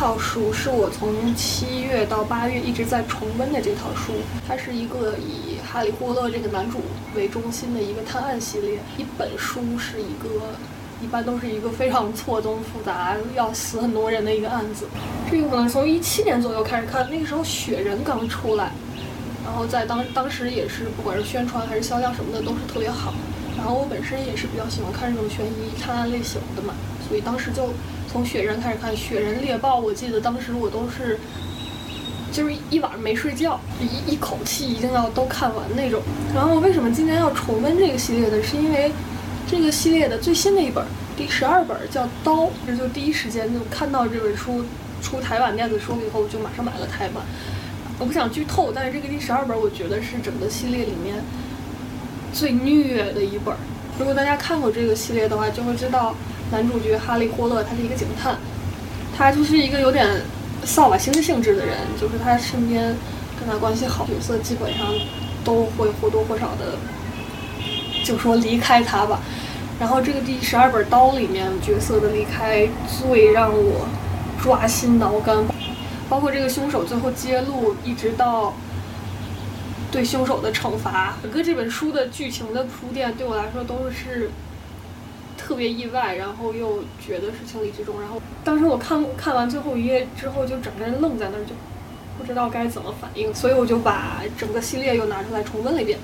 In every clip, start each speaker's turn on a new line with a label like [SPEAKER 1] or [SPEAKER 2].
[SPEAKER 1] 套书是我从七月到八月一直在重温的这套书，它是一个以哈利波特这个男主为中心的一个探案系列。一本书是一个，一般都是一个非常错综复杂、要死很多人的一个案子。这个可能从一七年左右开始看，那个时候雪人刚出来，然后在当当时也是不管是宣传还是销量什么的都是特别好。然后我本身也是比较喜欢看这种悬疑探案类型的嘛，所以当时就。从雪人开始看《雪人猎豹》，我记得当时我都是，就是一晚上没睡觉，一一口气一定要都看完那种。然后为什么今年要重温这个系列呢？是因为这个系列的最新的一本第十二本叫《刀》，这就第一时间就看到这本书出台版电子书以后，就马上买了台版。我不想剧透，但是这个第十二本我觉得是整个系列里面最虐的一本。如果大家看过这个系列的话，就会知道。男主角哈利·霍勒，他是一个警探，他就是一个有点扫把星性质的人，就是他身边跟他关系好角色基本上都会或多或少的就说离开他吧。然后这个第十二本刀里面角色的离开最让我抓心挠肝，包括这个凶手最后揭露，一直到对凶手的惩罚，整个这本书的剧情的铺垫对我来说都是。特别意外，然后又觉得是情理之中。然后当时我看看完最后一页之后，就整个人愣在那儿，就不知道该怎么反应。所以我就把整个系列又拿出来重温了一遍，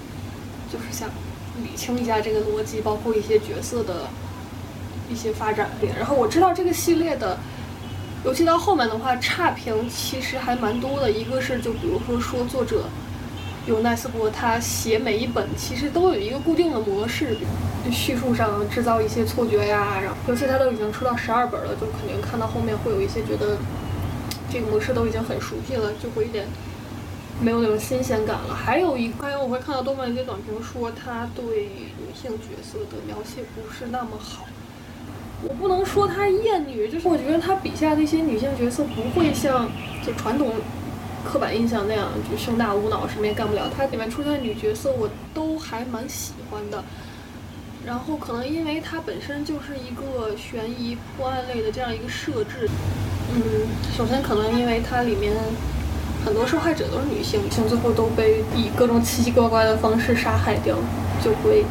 [SPEAKER 1] 就是想理清一下这个逻辑，包括一些角色的一些发展。然后我知道这个系列的，尤其到后面的话，差评其实还蛮多的。一个是就比如说说作者。有奈斯伯，他写每一本其实都有一个固定的模式，就叙述上制造一些错觉呀，然后尤其他都已经出到十二本了，就肯定看到后面会有一些觉得这个模式都已经很熟悉了，就会一点没有那种新鲜感了。还有一，还有我会看到动漫一些短评说他对女性角色的描写不是那么好，我不能说他厌女，就是我觉得他笔下那些女性角色不会像就传统。刻板印象那样就胸大无脑，什么也干不了。它里面出现的女角色我都还蛮喜欢的。然后可能因为它本身就是一个悬疑破案类的这样一个设置，嗯，首先可能因为它里面很多受害者都是女性，女性最后都被以各种奇奇怪怪的方式杀害掉，就会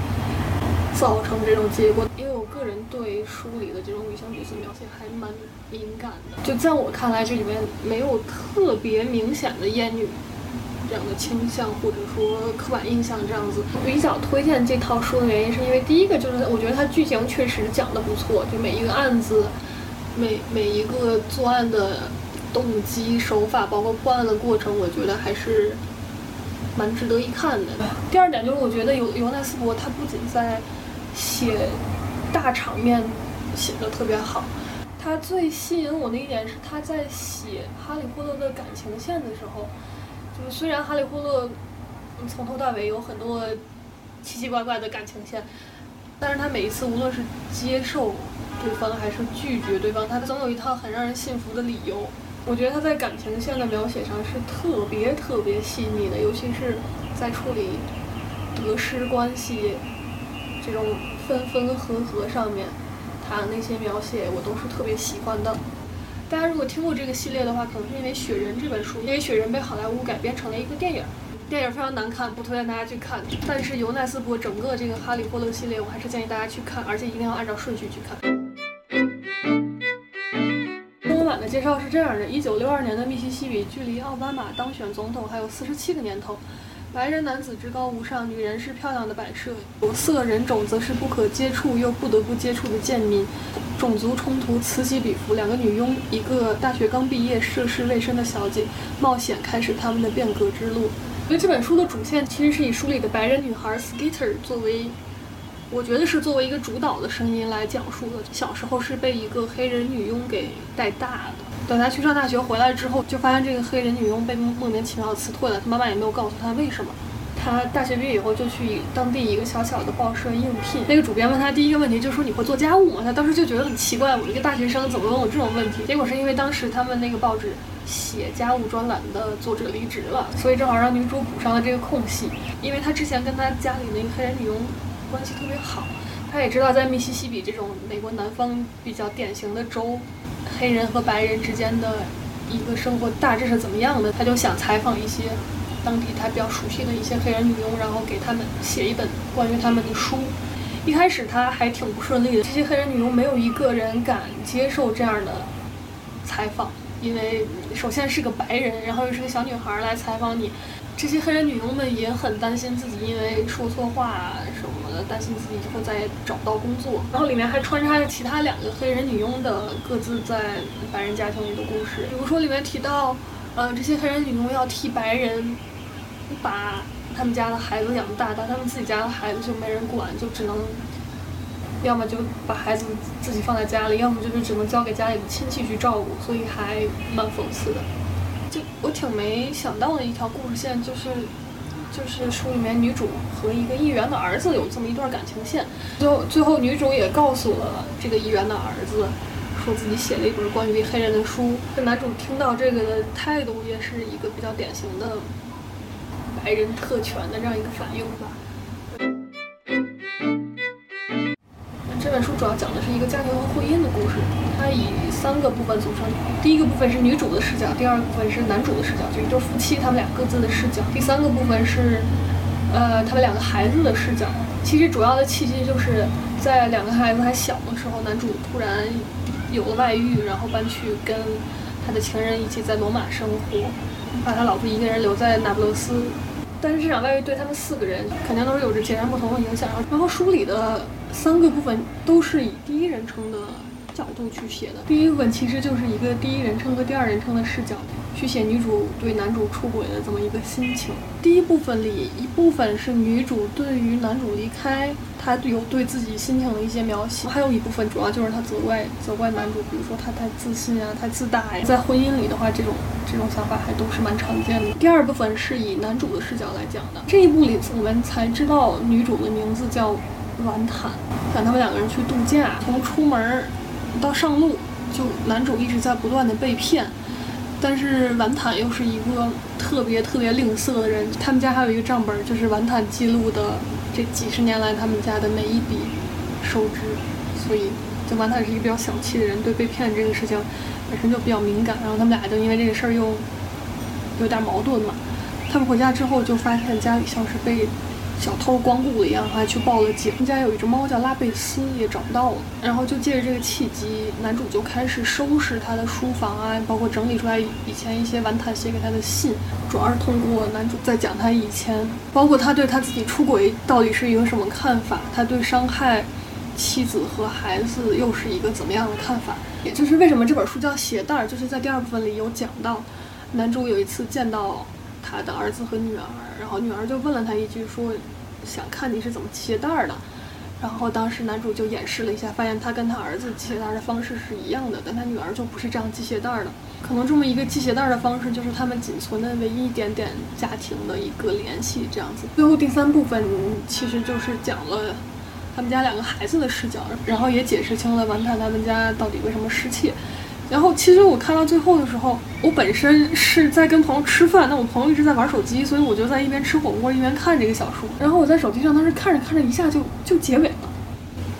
[SPEAKER 1] 造成这种结果为我个人对书里的这种女性角色描写还蛮。敏感的，就在我看来，这里面没有特别明显的厌女这样的倾向，或者说刻板印象这样子。比较推荐这套书的原因，是因为第一个就是我觉得它剧情确实讲的不错，就每一个案子，每每一个作案的动机、手法，包括破案的过程，我觉得还是蛮值得一看的。第二点就是，我觉得尤尤奈斯伯他不仅在写大场面写的特别好。他最吸引我的一点是，他在写哈利波特的感情线的时候，就是虽然哈利波特从头到尾有很多奇奇怪怪的感情线，但是他每一次无论是接受对方还是拒绝对方，他总有一套很让人信服的理由。我觉得他在感情线的描写上是特别特别细腻的，尤其是在处理得失关系这种分分合合上面。他的那些描写我都是特别喜欢的。大家如果听过这个系列的话，可能是因为《雪人》这本书，因为《雪人》被好莱坞改编成了一个电影，电影非常难看，不推荐大家去看。但是尤奈斯伯整个这个《哈利波特》系列，我还是建议大家去看，而且一定要按照顺序去看。中文版的介绍是这样的：一九六二年的密西西比，距离奥巴马当选总统还有四十七个年头。白人男子至高无上，女人是漂亮的摆设，有色人种则是不可接触又不得不接触的贱民，种族冲突此起彼伏。两个女佣，一个大学刚毕业、涉世未深的小姐，冒险开始他们的变革之路。所以这本书的主线其实是以书里的白人女孩 Skeeter 作为，我觉得是作为一个主导的声音来讲述的。小时候是被一个黑人女佣给带大的。等他去上大学回来之后，就发现这个黑人女佣被莫名其妙的辞退了，他妈妈也没有告诉他为什么。他大学毕业以后就去当地一个小小的报社应聘。那个主编问他第一个问题就说你会做家务吗？他当时就觉得很奇怪，我一个大学生怎么问我这种问题？结果是因为当时他们那个报纸写家务专栏的作者离职了，所以正好让女主补上了这个空隙。因为他之前跟他家里那个黑人女佣关系特别好，他也知道在密西西比这种美国南方比较典型的州。黑人和白人之间的一个生活大致是怎么样的，他就想采访一些当地他比较熟悉的一些黑人女佣，然后给他们写一本关于他们的书。一开始他还挺不顺利的，这些黑人女佣没有一个人敢接受这样的采访，因为首先是个白人，然后又是个小女孩来采访你。这些黑人女佣们也很担心自己因为说错话什么的，担心自己以后再也找不到工作。然后里面还穿插着其他两个黑人女佣的各自在白人家庭里的故事。比如说里面提到，呃，这些黑人女佣要替白人把他们家的孩子养大，但他们自己家的孩子就没人管，就只能要么就把孩子自己放在家里，要么就是只能交给家里的亲戚去照顾，所以还蛮讽刺的。我挺没想到的一条故事线，就是就是书里面女主和一个议员的儿子有这么一段感情线。最后最后女主也告诉了这个议员的儿子，说自己写了一本关于黑人的书。这男主听到这个的态度也是一个比较典型的白人特权的这样一个反应吧。本书主要讲的是一个家庭和婚姻的故事，它以三个部分组成。第一个部分是女主的视角，第二个部分是男主的视角，就一对夫妻他们俩各自的视角。第三个部分是，呃，他们两个孩子的视角。其实主要的契机就是在两个孩子还小的时候，男主突然有了外遇，然后搬去跟他的情人一起在罗马生活，把他老婆一个人留在那不勒斯。但是这场外遇对他们四个人肯定都是有着截然不同的影响。然后书里的三个部分都是以第一人称的角度去写的。第一部分其实就是一个第一人称和第二人称的视角。去写女主对男主出轨的这么一个心情。第一部分里一部分是女主对于男主离开，她有对自己心情的一些描写；还有一部分主要就是她责怪责怪男主，比如说他太自信啊，太自大呀。在婚姻里的话，这种这种想法还都是蛮常见的。第二部分是以男主的视角来讲的。这一部里我们才知道女主的名字叫软坦，讲他们两个人去度假，从出门到上路，就男主一直在不断的被骗。但是软坦又是一个特别特别吝啬的人，他们家还有一个账本，就是软坦记录的这几十年来他们家的每一笔收支，所以就婉坦是一个比较小气的人，对被骗这个事情本身就比较敏感。然后他们俩就因为这个事儿又有点矛盾嘛。他们回家之后就发现家里像是被。小偷光顾了一样，还去报了警。他家有一只猫叫拉贝斯，也找不到了。然后就借着这个契机，男主就开始收拾他的书房啊，包括整理出来以前一些玩坦写给他的信。主要是通过男主在讲他以前，包括他对他自己出轨到底是一个什么看法，他对伤害妻子和孩子又是一个怎么样的看法。也就是为什么这本书叫鞋带儿，就是在第二部分里有讲到，男主有一次见到。他的儿子和女儿，然后女儿就问了他一句，说想看你是怎么系鞋带儿的。然后当时男主就演示了一下，发现他跟他儿子系鞋带的方式是一样的，但他女儿就不是这样系鞋带的。可能这么一个系鞋带的方式，就是他们仅存的唯一一点点家庭的一个联系，这样子。最后第三部分其实就是讲了他们家两个孩子的视角，然后也解释清了完坦他们家到底为什么失窃。然后其实我看到最后的时候，我本身是在跟朋友吃饭，那我朋友一直在玩手机，所以我就在一边吃火锅一边看这个小说。然后我在手机上当时看着看着，一下就 就结尾了，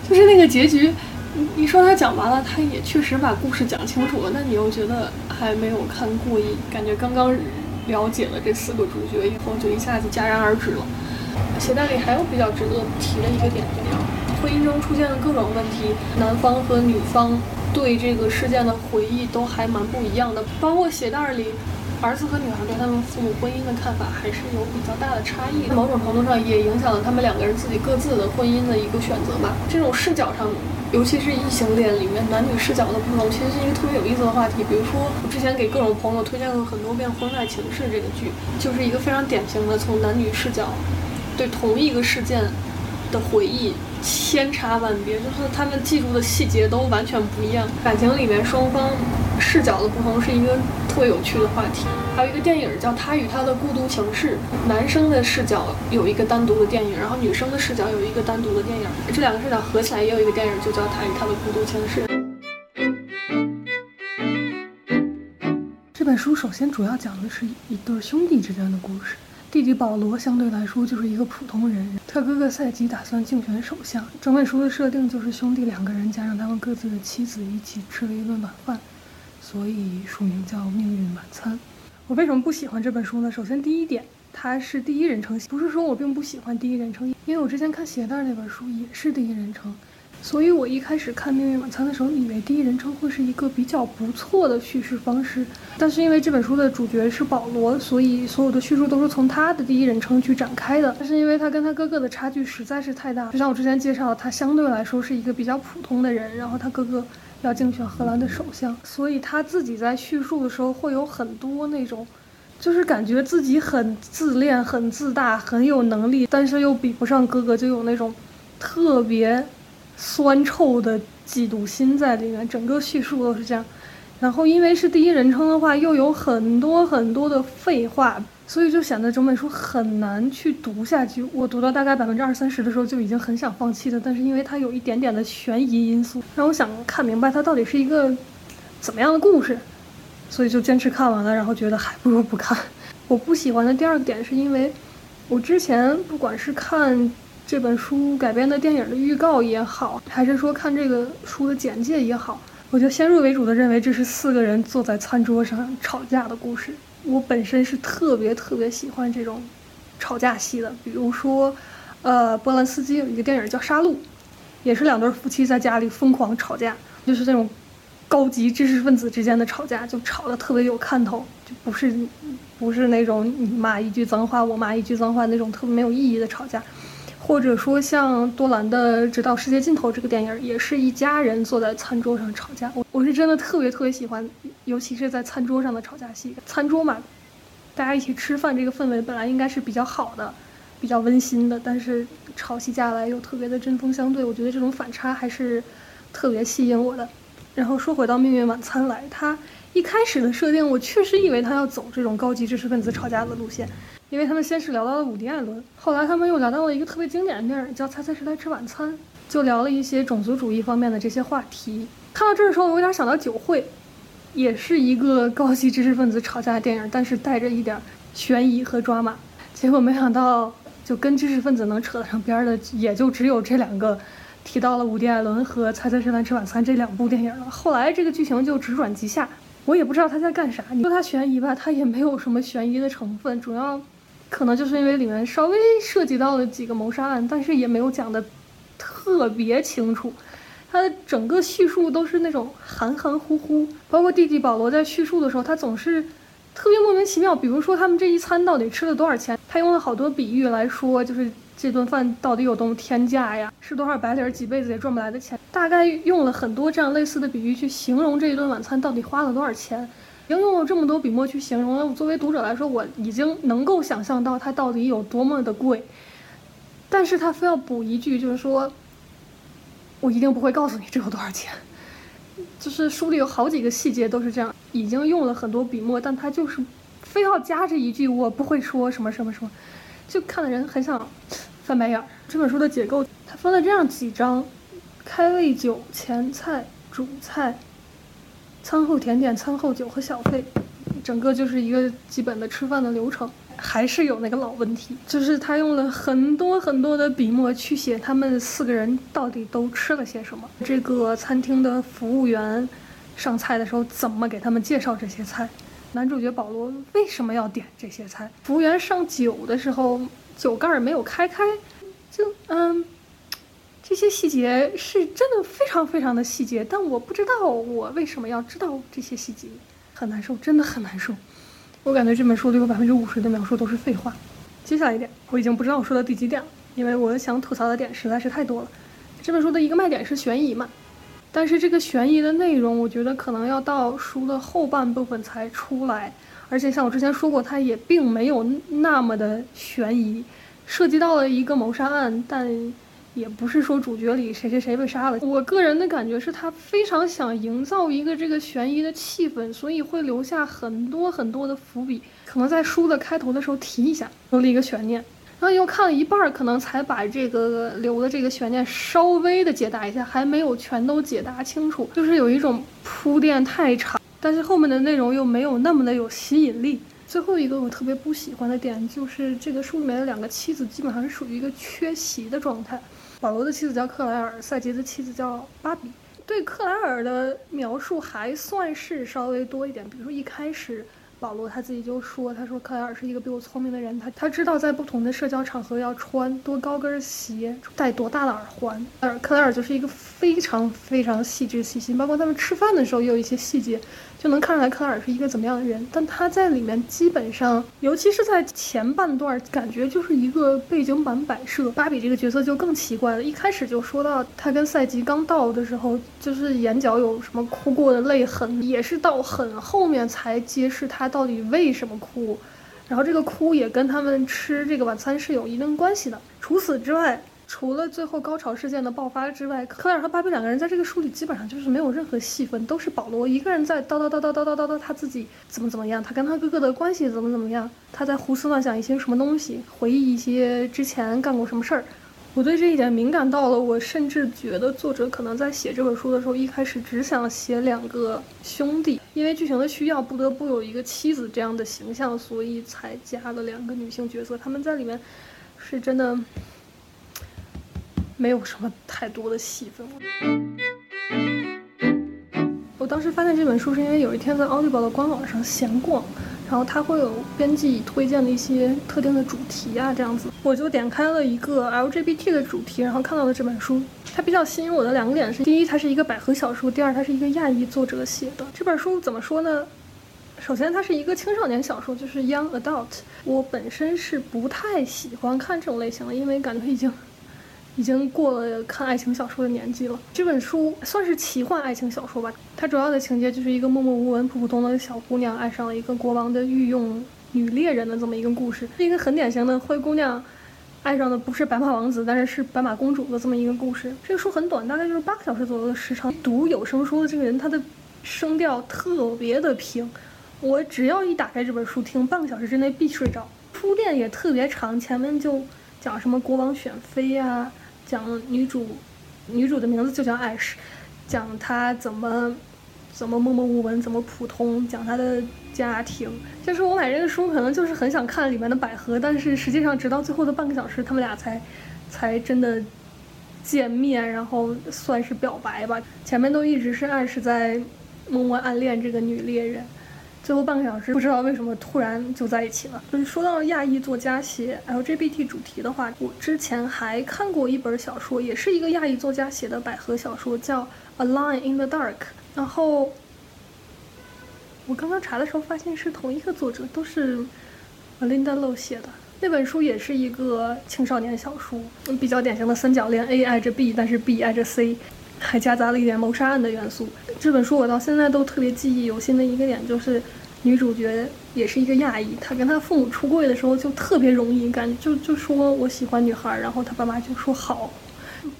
[SPEAKER 1] 就是那个结局。你你说他讲完了，他也确实把故事讲清楚了，那你又觉得还没有看过瘾，感觉刚刚了解了这四个主角以后，就一下子戛然而止了。鞋带里还有比较值得提的一个点，就是婚姻中出现了各种问题，男方和女方。对这个事件的回忆都还蛮不一样的，包括鞋带里儿子和女儿对他们父母婚姻的看法还是有比较大的差异，某种程度上也影响了他们两个人自己各自的婚姻的一个选择吧。这种视角上，尤其是异性恋里面男女视角的不同，其实是一个特别有意思的话题。比如说，我之前给各种朋友推荐过很多遍《婚外情事》这个剧，就是一个非常典型的从男女视角对同一个事件的回忆。千差万别，就是他们记住的细节都完全不一样。感情里面双方视角的不同是一个特别有趣的话题。还有一个电影叫《他与他的孤独情事》，男生的视角有一个单独的电影，然后女生的视角有一个单独的电影。这两个视角合起来也有一个电影，就叫《他与他的孤独情事》。这本书首先主要讲的是一对兄弟之间的故事。弟弟保罗相对来说就是一个普通人，他哥哥赛吉打算竞选首相。整本书的设定就是兄弟两个人加上他们各自的妻子一起吃了一顿晚饭。
[SPEAKER 2] 所以书名叫《命运晚餐》。我为什么不喜欢这本书呢？首先，第一点，它是第一人称，不是说我并不喜欢第一人称，因为我之前看鞋带那本书也是第一人称。所以我一开始看《命运晚餐》的时候，以为第一人称会是一个比较不错的叙事方式。但是因为这本书的主角是保罗，所以所有的叙述都是从他的第一人称去展开的。但是因为他跟他哥哥的差距实在是太大，就像我之前介绍，他相对来说是一个比较普通的人，然后他哥哥要竞选荷兰的首相，所以他自己在叙述的时候会有很多那种，就是感觉自己很自恋、很自大、很有能力，但是又比不上哥哥，就有那种特别。酸臭的嫉妒心在里面，整个叙述都是这样。然后因为是第一人称的话，又有很多很多的废话，所以就显得整本书很难去读下去。我读到大概百分之二三十的时候就已经很想放弃了。但是因为它有一点点的悬疑因素，让我想看明白它到底是一个怎么样的故事，所以就坚持看完了。然后觉得还不如不看。我不喜欢的第二个点是因为，我之前不管是看。这本书改编的电影的预告也好，还是说看这个书的简介也好，我就先入为主的认为这是四个人坐在餐桌上吵架的故事。我本身是特别特别喜欢这种吵架戏的，比如说，呃，波兰斯基有一个电影叫《杀戮》，也是两对夫妻在家里疯狂吵架，就是那种高级知识分子之间的吵架，就吵得特别有看头，就不是不是那种你骂一句脏话我骂一句脏话那种特别没有意义的吵架。或者说像多兰的《直到世界尽头》这个电影，也是一家人坐在餐桌上吵架。我我是真的特别特别喜欢，尤其是在餐桌上的吵架戏。餐桌嘛，大家一起吃饭，这个氛围本来应该是比较好的，比较温馨的，但是吵起架来又特别的针锋相对。我觉得这种反差还是特别吸引我的。然后说回到《命运晚餐》来，它一开始的设定，我确实以为他要走这种高级知识分子吵架的路线。因为他们先是聊到了伍迪·艾伦，后来他们又聊到了一个特别经典的电影，叫《猜猜谁来吃晚餐》，就聊了一些种族主义方面的这些话题。看到这儿的时候，我有点想到《酒会》，也是一个高级知识分子吵架的电影，但是带着一点悬疑和抓马。结果没想到，就跟知识分子能扯得上边的，也就只有这两个，提到了伍迪·艾伦和《猜猜谁来吃晚餐》这两部电影了。后来这个剧情就直转急下，我也不知道他在干啥。你说他悬疑吧，他也没有什么悬疑的成分，主要。可能就是因为里面稍微涉及到了几个谋杀案，但是也没有讲的特别清楚。他的整个叙述都是那种含含糊糊，包括弟弟保罗在叙述的时候，他总是特别莫名其妙。比如说他们这一餐到底吃了多少钱，他用了好多比喻来说，就是这顿饭到底有多么天价呀，是多少白领几辈子也赚不来的钱。大概用了很多这样类似的比喻去形容这一顿晚餐到底花了多少钱。已经用了这么多笔墨去形容了，作为读者来说，我已经能够想象到它到底有多么的贵。但是他非要补一句，就是说，我一定不会告诉你这有多少钱。就是书里有好几个细节都是这样，已经用了很多笔墨，但他就是非要加这一句，我不会说什么什么什么，就看的人很想翻白眼儿。这本书的结构，它分了这样几章：开胃酒、前菜、主菜。餐后甜点、餐后酒和小费，整个就是一个基本的吃饭的流程。还是有那个老问题，就是他用了很多很多的笔墨去写他们四个人到底都吃了些什么。这个餐厅的服务员上菜的时候怎么给他们介绍这些菜？男主角保罗为什么要点这些菜？服务员上酒的时候酒盖没有开开，就嗯。这些细节是真的非常非常的细节，但我不知道我为什么要知道这些细节，很难受，真的很难受。我感觉这本书里有百分之五十的描述都是废话。接下来一点，我已经不知道我说到第几点了，因为我想吐槽的点实在是太多了。这本书的一个卖点是悬疑嘛，但是这个悬疑的内容，我觉得可能要到书的后半部分才出来，而且像我之前说过，它也并没有那么的悬疑，涉及到了一个谋杀案，但。也不是说主角里谁谁谁被杀了，我个人的感觉是他非常想营造一个这个悬疑的气氛，所以会留下很多很多的伏笔，可能在书的开头的时候提一下，留了一个悬念，然后又看了一半，可能才把这个留的这个悬念稍微的解答一下，还没有全都解答清楚，就是有一种铺垫太长，但是后面的内容又没有那么的有吸引力。最后一个我特别不喜欢的点就是这个书里面的两个妻子基本上是属于一个缺席的状态。保罗的妻子叫克莱尔，赛吉的妻子叫芭比。对克莱尔的描述还算是稍微多一点，比如说一开始。保罗他自己就说：“他说克莱尔是一个比我聪明的人，他他知道在不同的社交场合要穿多高跟鞋，戴多大的耳环。而克莱尔就是一个非常非常细致细心，包括他们吃饭的时候也有一些细节。”就能看出来克莱尔是一个怎么样的人，但他在里面基本上，尤其是在前半段，感觉就是一个背景板摆设。芭比这个角色就更奇怪了，一开始就说到他跟赛吉刚到的时候，就是眼角有什么哭过的泪痕，也是到很后面才揭示他到底为什么哭，然后这个哭也跟他们吃这个晚餐是有一定关系的。除此之外。除了最后高潮事件的爆发之外，克莱尔和芭比两个人在这个书里基本上就是没有任何戏份，都是保罗一个人在叨叨叨叨叨叨叨叨他自己怎么怎么样，他跟他哥哥的关系怎么怎么样，他在胡思乱想一些什么东西，回忆一些之前干过什么事儿。我对这一点敏感到了，我甚至觉得作者可能在写这本书的时候，一开始只想写两个兄弟，因为剧情的需要不得不有一个妻子这样的形象，所以才加了两个女性角色，他们在里面是真的。没有什么太多的戏份。我当时发现这本书是因为有一天在奥利宝的官网上闲逛，然后它会有编辑推荐的一些特定的主题啊，这样子，我就点开了一个 LGBT 的主题，然后看到了这本书。它比较吸引我的两个点是：第一，它是一个百合小说；第二，它是一个亚裔作者写的。这本书怎么说呢？首先，它是一个青少年小说，就是 young adult。我本身是不太喜欢看这种类型的，因为感觉已经。已经过了看爱情小说的年纪了。这本书算是奇幻爱情小说吧。它主要的情节就是一个默默无闻、普普通通的小姑娘爱上了一个国王的御用女猎人的这么一个故事，是一个很典型的灰姑娘爱上的不是白马王子，但是是白马公主的这么一个故事。这个书很短，大概就是八个小时左右的时长。读有声书的这个人，他的声调特别的平，我只要一打开这本书听，半个小时之内必睡着。铺垫也特别长，前面就讲什么国王选妃呀。讲女主，女主的名字就叫艾什，讲她怎么怎么默默无闻，怎么普通，讲她的家庭。就是我买这个书，可能就是很想看里面的百合，但是实际上直到最后的半个小时，他们俩才才真的见面，然后算是表白吧。前面都一直是艾什在默默暗恋这个女猎人。最后半个小时，不知道为什么突然就在一起了。就是说到亚裔作家写 LGBT 主题的话，我之前还看过一本小说，也是一个亚裔作家写的百合小说，叫《A Line in the Dark》。然后我刚刚查的时候发现是同一个作者，都是 Linda Low 写的。那本书也是一个青少年小说，比较典型的三角恋，A 爱着 B，但是 B 爱着 C。还夹杂了一点谋杀案的元素。这本书我到现在都特别记忆犹新的一个点就是，女主角也是一个亚裔，她跟她父母出柜的时候就特别容易，感觉就就说我喜欢女孩，然后她爸妈就说好。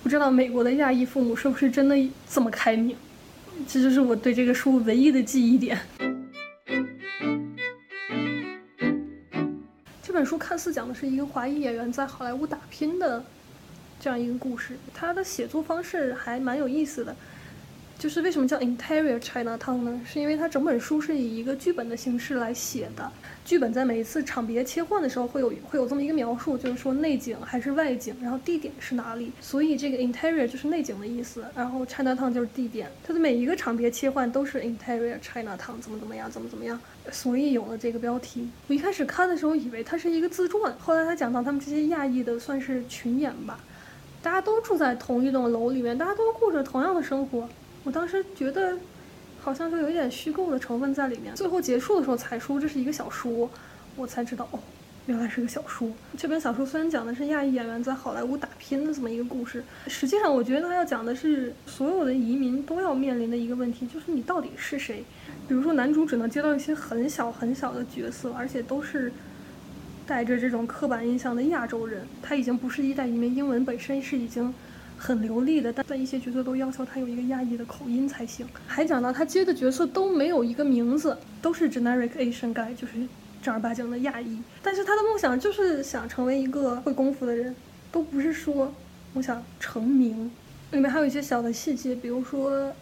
[SPEAKER 2] 不知道美国的亚裔父母是不是真的这么开明？这就是我对这个书唯一的记忆点。这本书看似讲的是一个华裔演员在好莱坞打拼的。这样一个故事，他的写作方式还蛮有意思的。就是为什么叫 Interior Chinatown 呢？是因为它整本书是以一个剧本的形式来写的。剧本在每一次场别切换的时候，会有会有这么一个描述，就是说内景还是外景，然后地点是哪里。所以这个 Interior 就是内景的意思，然后 Chinatown 就是地点。它的每一个场别切换都是 Interior Chinatown，怎么怎么样，怎么怎么样。所以有了这个标题。我一开始看的时候以为它是一个自传，后来他讲到他们这些亚裔的算是群演吧。大家都住在同一栋楼里面，大家都过着同样的生活。我当时觉得，好像就有一点虚构的成分在里面。最后结束的时候才说这是一个小说，我才知道哦，原来是个小说。这本小说虽然讲的是亚裔演员在好莱坞打拼的这么一个故事，实际上我觉得它要讲的是所有的移民都要面临的一个问题，就是你到底是谁。比如说男主只能接到一些很小很小的角色，而且都是。带着这种刻板印象的亚洲人，他已经不是一代移民，英文本身是已经很流利的，但在一些角色都要求他有一个亚裔的口音才行。还讲到他接的角色都没有一个名字，都是 generic Asian guy，就是正儿八经的亚裔。但是他的梦想就是想成为一个会功夫的人，都不是说我想成名。里面还有一些小的细节，比如说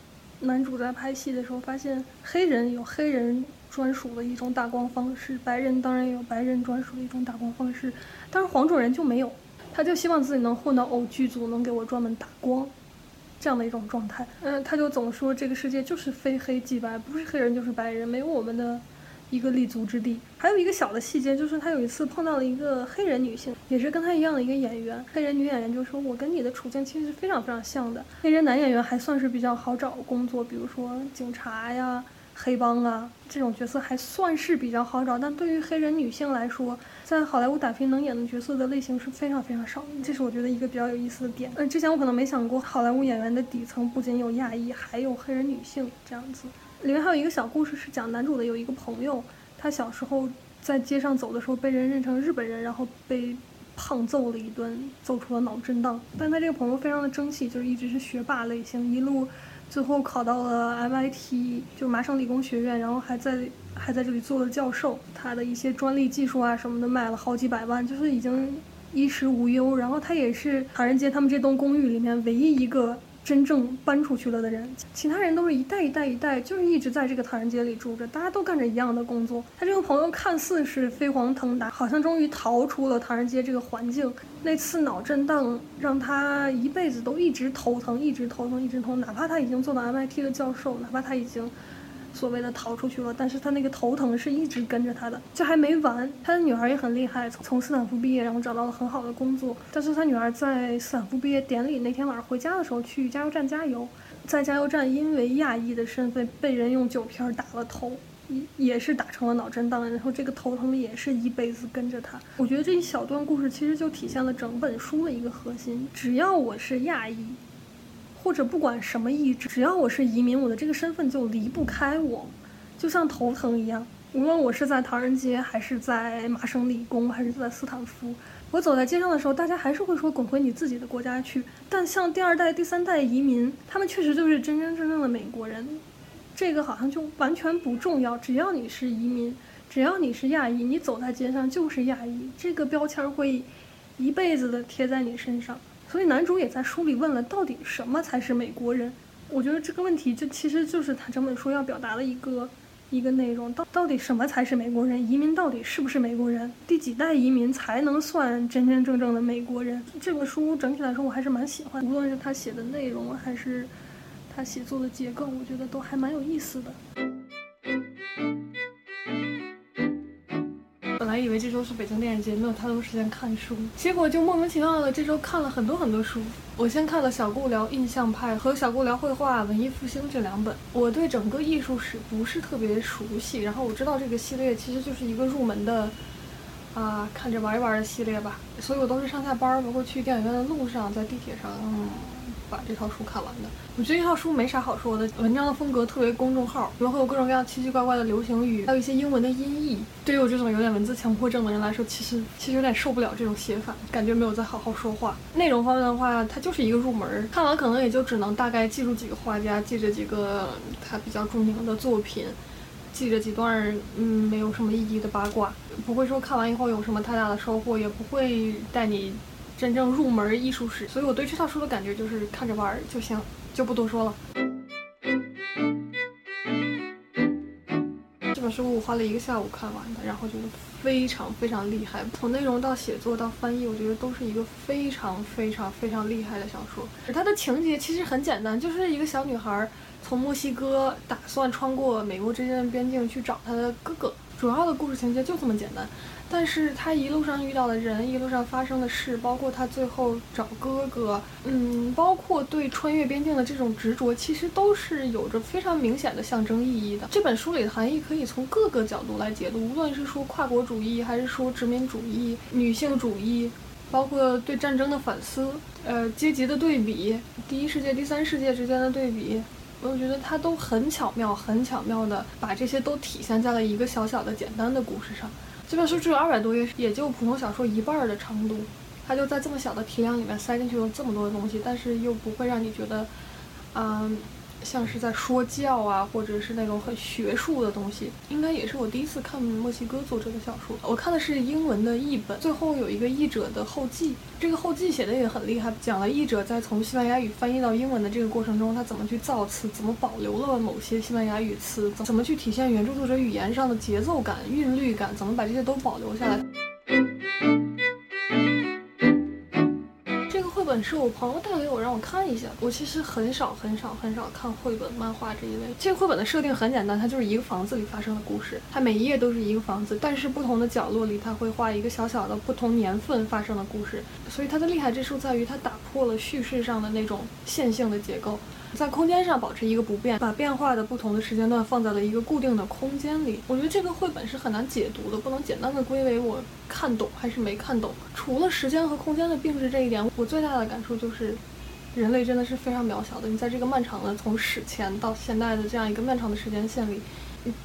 [SPEAKER 2] 男主在拍戏的时候发现黑人有黑人。专属的一种打光方式，白人当然也有白人专属的一种打光方式，但是黄种人就没有，他就希望自己能混到偶剧组，能给我专门打光，这样的一种状态。嗯，他就总说这个世界就是非黑即白，不是黑人就是白人，没有我们的。一个立足之地，还有一个小的细节，就是他有一次碰到了一个黑人女性，也是跟他一样的一个演员。黑人女演员就说：“我跟你的处境其实是非常非常像的。”黑人男演员还算是比较好找工作，比如说警察呀、黑帮啊这种角色还算是比较好找。但对于黑人女性来说，在好莱坞打拼能演的角色的类型是非常非常少的，这是我觉得一个比较有意思的点。嗯，之前我可能没想过，好莱坞演员的底层不仅有亚裔，还有黑人女性这样子。里面还有一个小故事，是讲男主的有一个朋友，他小时候在街上走的时候被人认成日本人，然后被胖揍了一顿，揍出了脑震荡。但他这个朋友非常的争气，就是一直是学霸类型，一路最后考到了 MIT，就麻省理工学院，然后还在还在这里做了教授。他的一些专利技术啊什么的卖了好几百万，就是已经衣食无忧。然后他也是唐人街他们这栋公寓里面唯一一个。真正搬出去了的人，其他人都是一代一代一代，就是一直在这个唐人街里住着，大家都干着一样的工作。他这个朋友看似是飞黄腾达，好像终于逃出了唐人街这个环境。那次脑震荡让他一辈子都一直头疼，一直头疼，一直头疼。哪怕他已经做到 MIT 的教授，哪怕他已经。所谓的逃出去了，但是他那个头疼是一直跟着他的，这还没完。他的女儿也很厉害，从斯坦福毕业，然后找到了很好的工作。但是他女儿在斯坦福毕业典礼那天晚上回家的时候，去加油站加油，在加油站因为亚裔的身份被人用酒瓶打了头，也也是打成了脑震荡，然后这个头疼也是一辈子跟着他。我觉得这一小段故事其实就体现了整本书的一个核心：只要我是亚裔。或者不管什么意志，只要我是移民，我的这个身份就离不开我，就像头疼一样。无论我是在唐人街，还是在麻省理工，还是在斯坦福，我走在街上的时候，大家还是会说滚回你自己的国家去。但像第二代、第三代移民，他们确实就是真真正正的美国人，这个好像就完全不重要。只要你是移民，只要你是亚裔，你走在街上就是亚裔，这个标签会一辈子的贴在你身上。所以男主也在书里问了，到底什么才是美国人？我觉得这个问题就其实就是他整本书要表达的一个一个内容。到到底什么才是美国人？移民到底是不是美国人？第几代移民才能算真真正正的美国人？这本书整体来说我还是蛮喜欢，无论是他写的内容还是他写作的结构，我觉得都还蛮有意思的。本来以为这周是北京电影节，没有太多时间看书，结果就莫名其妙的这周看了很多很多书。我先看了小顾聊印象派和小顾聊绘画、文艺复兴这两本。我对整个艺术史不是特别熟悉，然后我知道这个系列其实就是一个入门的，啊，看着玩一玩的系列吧。所以我都是上下班，包括去电影院的路上，在地铁上。嗯把这套书看完的，我觉得这套书没啥好说的。文章的风格特别公众号，里面会有各种各样奇奇怪怪的流行语，还有一些英文的音译。对于我这种有点文字强迫症的人来说，其实其实有点受不了这种写法，感觉没有在好好说话。内容方面的话，它就是一个入门，看完可能也就只能大概记住几个画家，记着几个他比较著名的作品，记着几段嗯没有什么意义的八卦，不会说看完以后有什么太大的收获，也不会带你。真正入门艺术史，所以我对这套书的感觉就是看着玩儿就行，就不多说了。这本书我花了一个下午看完的，然后觉得非常非常厉害，从内容到写作到翻译，我觉得都是一个非常非常非常厉害的小说。它的情节其实很简单，就是一个小女孩从墨西哥打算穿过美国之间的边境去找她的哥哥，主要的故事情节就这么简单。但是他一路上遇到的人，一路上发生的事，包括他最后找哥哥，嗯，包括对穿越边境的这种执着，其实都是有着非常明显的象征意义的。这本书里的含义可以从各个角度来解读，无论是说跨国主义，还是说殖民主义、女性主义，包括对战争的反思，呃，阶级的对比，第一世界、第三世界之间的对比，我觉得他都很巧妙、很巧妙的把这些都体现在了一个小小的、简单的故事上。这本书只有二百多页，也就普通小说一半的长度，它就在这么小的体量里面塞进去了这么多的东西，但是又不会让你觉得，嗯。像是在说教啊，或者是那种很学术的东西，应该也是我第一次看墨西哥作者的小说。我看的是英文的译本，最后有一个译者的后记，这个后记写的也很厉害，讲了译者在从西班牙语翻译到英文的这个过程中，他怎么去造词，怎么保留了某些西班牙语词，怎么去体现原著作者语言上的节奏感、韵律感，怎么把这些都保留下来。
[SPEAKER 1] 本是我朋友带给我让我看一下。我其实很少很少很少看绘本、漫画这一类。这个绘本的设定很简单，它就是一个房子里发生的故事，它每一页都是一个房子，但是不同的角落里它会画一个小小的不同年份发生的故事。所以它的厉害之处在于它打破了叙事上的那种线性的结构。在空间上保持一个不变，把变化的不同的时间段放在了一个固定的空间里。我觉得这个绘本是很难解读的，不能简单的归为我看懂还是没看懂。除了时间和空间的并置这一点，我最大的感触就是，人类真的是非常渺小的。你在这个漫长的从史前到现代的这样一个漫长的时间线里，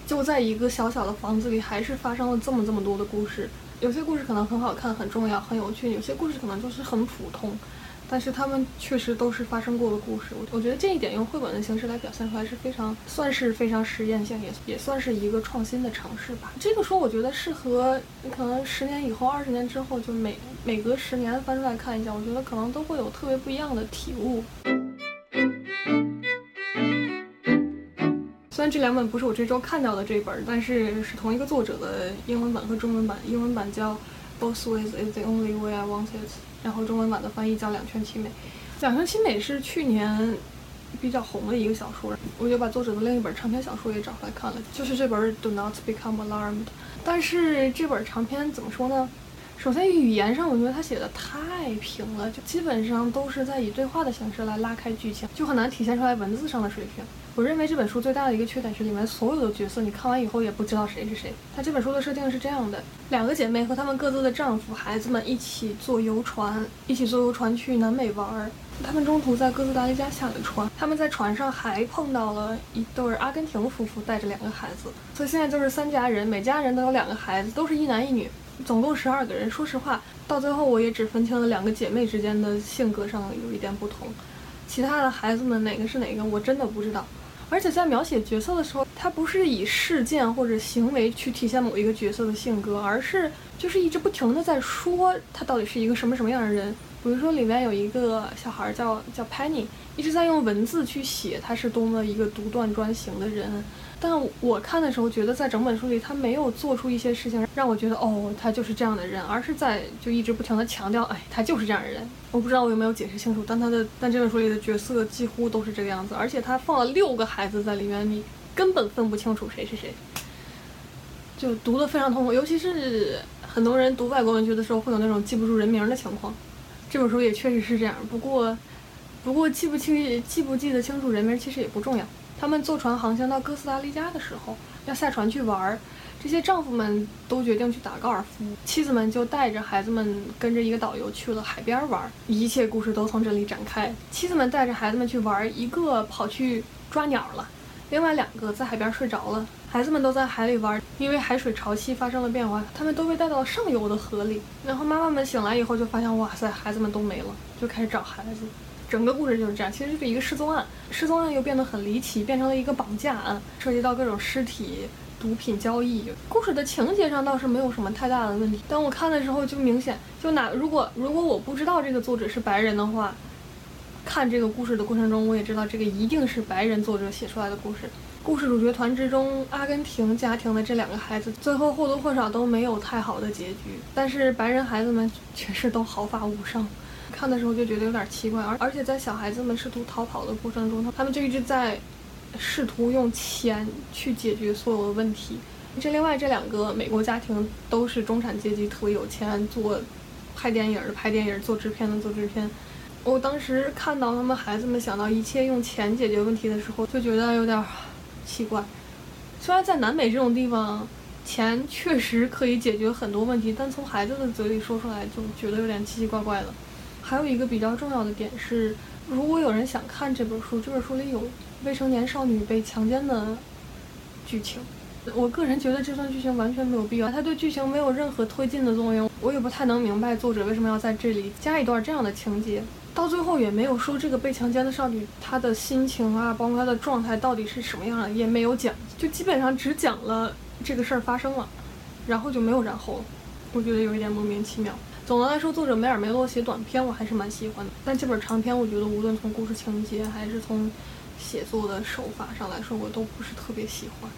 [SPEAKER 1] 就在一个小小的房子里，还是发生了这么这么多的故事。有些故事可能很好看、很重要、很有趣；有些故事可能就是很普通。但是他们确实都是发生过的故事，我我觉得这一点用绘本的形式来表现出来是非常算是非常实验性，也也算是一个创新的尝试吧。这个书我觉得适合可能十年以后、二十年之后，就每每隔十年翻出来看一下，我觉得可能都会有特别不一样的体悟。虽然这两本不是我这周看到的这本，但是是同一个作者的英文版和中文版，英文版叫。Both ways is the only way I want it。然后中文版的翻译叫《两全其美》。《两全其美》是去年比较红的一个小说，我就把作者的另一本长篇小说也找出来看了，就是这本《Do Not Become Alarmed》。但是这本长篇怎么说呢？首先语言上，我觉得他写的太平了，就基本上都是在以对话的形式来拉开剧情，就很难体现出来文字上的水平。我认为这本书最大的一个缺点是里面所有的角色，你看完以后也不知道谁是谁。它这本书的设定是这样的：两个姐妹和她们各自的丈夫、孩子们一起坐游船，一起坐游船去南美玩儿。他们中途在哥斯达黎加下了船，他们在船上还碰到了一对阿根廷夫妇带着两个孩子，所以现在就是三家人，每家人都有两个孩子，都是一男一女，总共十二个人。说实话，到最后我也只分清了两个姐妹之间的性格上有一点不同，其他的孩子们哪个是哪个，我真的不知道。而且在描写角色的时候，他不是以事件或者行为去体现某一个角色的性格，而是就是一直不停的在说他到底是一个什么什么样的人。比如说里面有一个小孩叫叫 Penny，一直在用文字去写他是多么一个独断专行的人。但我看的时候觉得，在整本书里，他没有做出一些事情让我觉得，哦，他就是这样的人，而是在就一直不停的强调，哎，他就是这样的人。我不知道我有没有解释清楚，但他的但这本书里的角色几乎都是这个样子，而且他放了六个孩子在里面，你根本分不清楚谁是谁，就读得非常痛苦。尤其是很多人读外国文学的时候，会有那种记不住人名的情况，这本书也确实是这样。不过，不过记不清记不记得清楚人名其实也不重要。他们坐船航行到哥斯达黎加的时候，要下船去玩儿。这些丈夫们都决定去打高尔夫，妻子们就带着孩子们跟着一个导游去了海边玩儿。一切故事都从这里展开。妻子们带着孩子们去玩儿，一个跑去抓鸟了，另外两个在海边睡着了。孩子们都在海里玩，因为海水潮汐发生了变化，他们都被带到了上游的河里。然后妈妈们醒来以后就发现，哇塞，孩子们都没了，就开始找孩子。整个故事就是这样，其实就是一个失踪案，失踪案又变得很离奇，变成了一个绑架案，涉及到各种尸体、毒品交易。故事的情节上倒是没有什么太大的问题，但我看的时候就明显，就哪如果如果我不知道这个作者是白人的话，看这个故事的过程中，我也知道这个一定是白人作者写出来的故事。故事主角团之中，阿根廷家庭的这两个孩子，最后或多或少都没有太好的结局，但是白人孩子们却是都毫发无伤。看的时候就觉得有点奇怪，而而且在小孩子们试图逃跑的过程中，他们就一直在试图用钱去解决所有的问题。这另外这两个美国家庭都是中产阶级，特别有钱，做拍电影的拍电影，做制片的做制片。我当时看到他们孩子们想到一切用钱解决问题的时候，就觉得有点奇怪。虽然在南美这种地方，钱确实可以解决很多问题，但从孩子的嘴里说出来，就觉得有点奇奇怪怪的。还有一个比较重要的点是，如果有人想看这本书，这本书里有未成年少女被强奸的剧情，我个人觉得这段剧情完全没有必要，它对剧情没有任何推进的作用。我也不太能明白作者为什么要在这里加一段这样的情节，到最后也没有说这个被强奸的少女她的心情啊，包括她的状态到底是什么样的，也没有讲，就基本上只讲了这个事儿发生了，然后就没有然后了，我觉得有一点莫名其妙。总的来说，作者梅尔梅洛写短篇我还是蛮喜欢的，但这本长篇我觉得无论从故事情节还是从写作的手法上来说，我都不是特别喜欢。《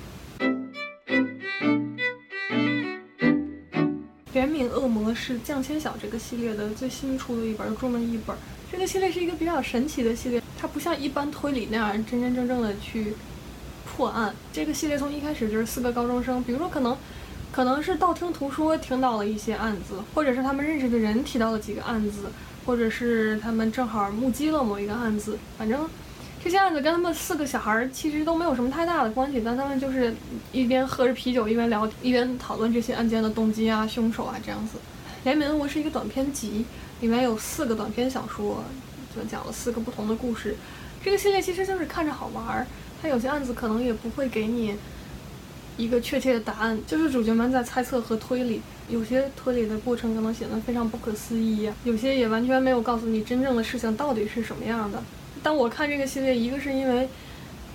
[SPEAKER 1] 恶魔》
[SPEAKER 2] 是《降千晓》这个系列的最新出的一本中文译本。这个系列是一个比较神奇的系列，它不像一般推理那样真真正正的去破案。这个系列从一开始就是四个高中生，比如说可能可能是道听途说听到了一些案子，或者是他们认识的人提到了几个案子，或者是他们正好目击了某一个案子，反正。这些案子跟他们四个小孩其实都没有什么太大的关系，但他们就是一边喝着啤酒，一边聊，一边讨论这些案件的动机啊、凶手啊这样子。《联名》我是一个短篇集，里面有四个短篇小说，就讲了四个不同的故事。这个系列其实就是看着好玩儿，它有些案子可能也不会给你一个确切的答案，就是主角们在猜测和推理。有些推理的过程可能显得非常不可思议，有些也完全没有告诉你真正的事情到底是什么样的。但我看这个系列，一个是因为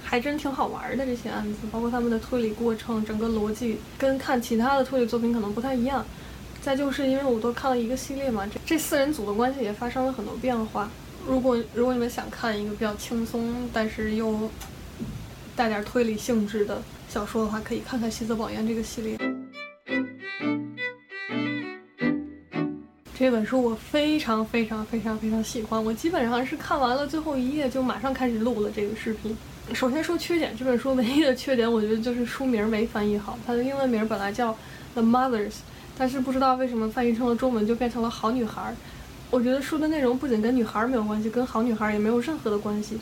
[SPEAKER 2] 还真挺好玩的，这些案子，包括他们的推理过程，整个逻辑跟看其他的推理作品可能不太一样。再就是因为我都看了一个系列嘛，这这四人组的关系也发生了很多变化。如果如果你们想看一个比较轻松，但是又带点推理性质的小说的话，可以看看《西泽保彦》这个系列。这本书我非常非常非常非常喜欢，我基本上是看完了最后一页就马上开始录了这个视频。首先说缺点，这本书唯一的缺点，我觉得就是书名没翻译好。它的英文名本来叫《The Mothers》，但是不知道为什么翻译成了中文就变成了好女孩。我觉得书的内容不仅跟女孩没有关系，跟好女孩也没有任何的关系。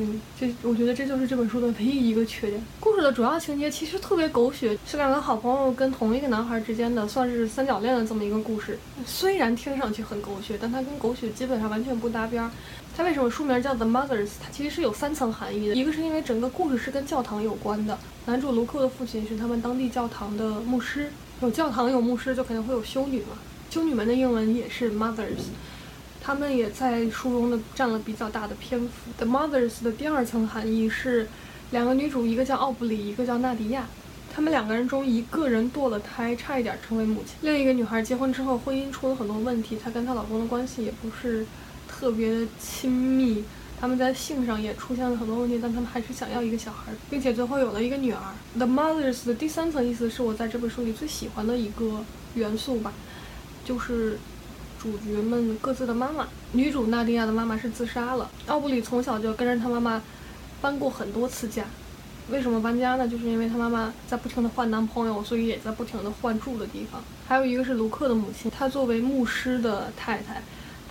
[SPEAKER 2] 嗯，这我觉得这就是这本书的唯一一个缺点。故事的主要情节其实特别狗血，是两个好朋友跟同一个男孩之间的，算是三角恋的这么一个故事。虽然听上去很狗血，但它跟狗血基本上完全不搭边儿。它为什么书名叫 The Mothers？它其实是有三层含义的。一个是因为整个故事是跟教堂有关的，男主卢克的父亲是他们当地教堂的牧师。有教堂有牧师，就肯定会有修女嘛。修女们的英文也是 Mothers。他们也在书中的占了比较大的篇幅。The Mothers 的第二层含义是，两个女主，一个叫奥布里，一个叫娜迪亚。她们两个人中，一个人堕了胎，差一点成为母亲；另一个女孩结婚之后，婚姻出了很多问题，她跟她老公的关系也不是特别的亲密。他们在性上也出现了很多问题，但他们还是想要一个小孩，并且最后有了一个女儿。The Mothers 的第三层意思是我在这本书里最喜欢的一个元素吧，就是。主角们各自的妈妈，女主娜迪亚的妈妈是自杀了。奥布里从小就跟着她妈妈搬过很多次家，为什么搬家呢？就是因为她妈妈在不停的换男朋友，所以也在不停的换住的地方。还有一个是卢克的母亲，她作为牧师的太太，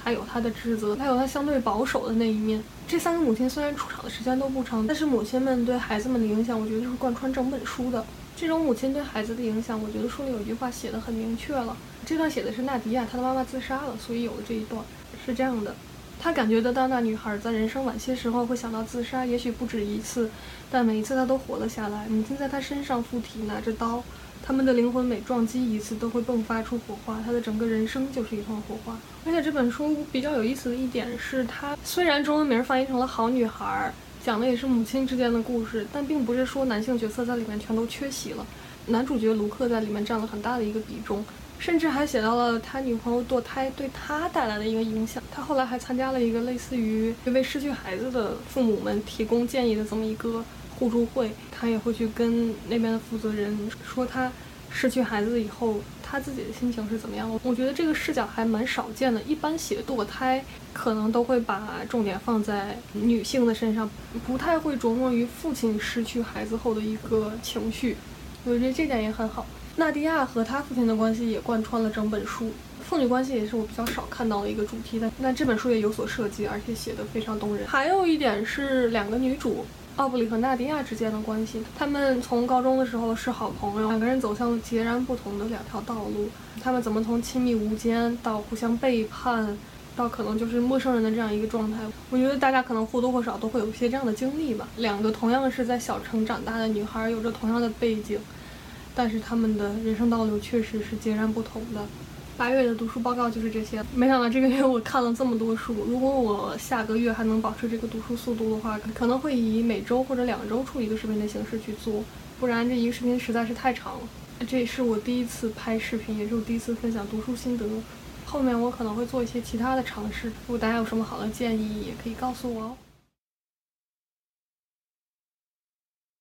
[SPEAKER 2] 她有她的职责，她有她相对保守的那一面。这三个母亲虽然出场的时间都不长，但是母亲们对孩子们的影响，我觉得就是贯穿整本书的。这种母亲对孩子的影响，我觉得书里有一句话写的很明确了。这段写的是娜迪亚，她的妈妈自杀了，所以有了这一段。是这样的，她感觉得到那女孩在人生晚些时候会想到自杀，也许不止一次，但每一次她都活了下来。母亲在她身上附体，拿着刀，他们的灵魂每撞击一次都会迸发出火花，她的整个人生就是一团火花。而且这本书比较有意思的一点是，它虽然中文名翻译成了《好女孩》。讲的也是母亲之间的故事，但并不是说男性角色在里面全都缺席了。男主角卢克在里面占了很大的一个比重，甚至还写到了他女朋友堕胎对他带来的一个影响。他后来还参加了一个类似于为失去孩子的父母们提供建议的这么一个互助会，他也会去跟那边的负责人说他失去孩子以后。他自己的心情是怎么样的？我觉得这个视角还蛮少见的。一般写堕胎，可能都会把重点放在女性的身上，不太会琢磨于父亲失去孩子后的一个情绪。我觉得这点也很好。纳迪亚和他父亲的关系也贯穿了整本书，父女关系也是我比较少看到的一个主题。但但这本书也有所涉及，而且写得非常动人。还有一点是两个女主。奥布里和娜迪亚之间的关系，他们从高中的时候是好朋友，两个人走向了截然不同的两条道路。他们怎么从亲密无间到互相背叛，到可能就是陌生人的这样一个状态？我觉得大家可能或多或少都会有一些这样的经历吧。两个同样是在小城长大的女孩，有着同样的背景，但是他们的人生道路确实是截然不同的。八月的读书报告就是这些。没想到这个月我看了这么多书。如果我下个月还能保持这个读书速度的话，可能会以每周或者两周出一个视频的形式去做，不然这一个视频实在是太长了。这也是我第一次拍视频，也是我第一次分享读书心得。后面我可能会做一些其他的尝试。如果大家有什么好的建议，也可以告诉我哦。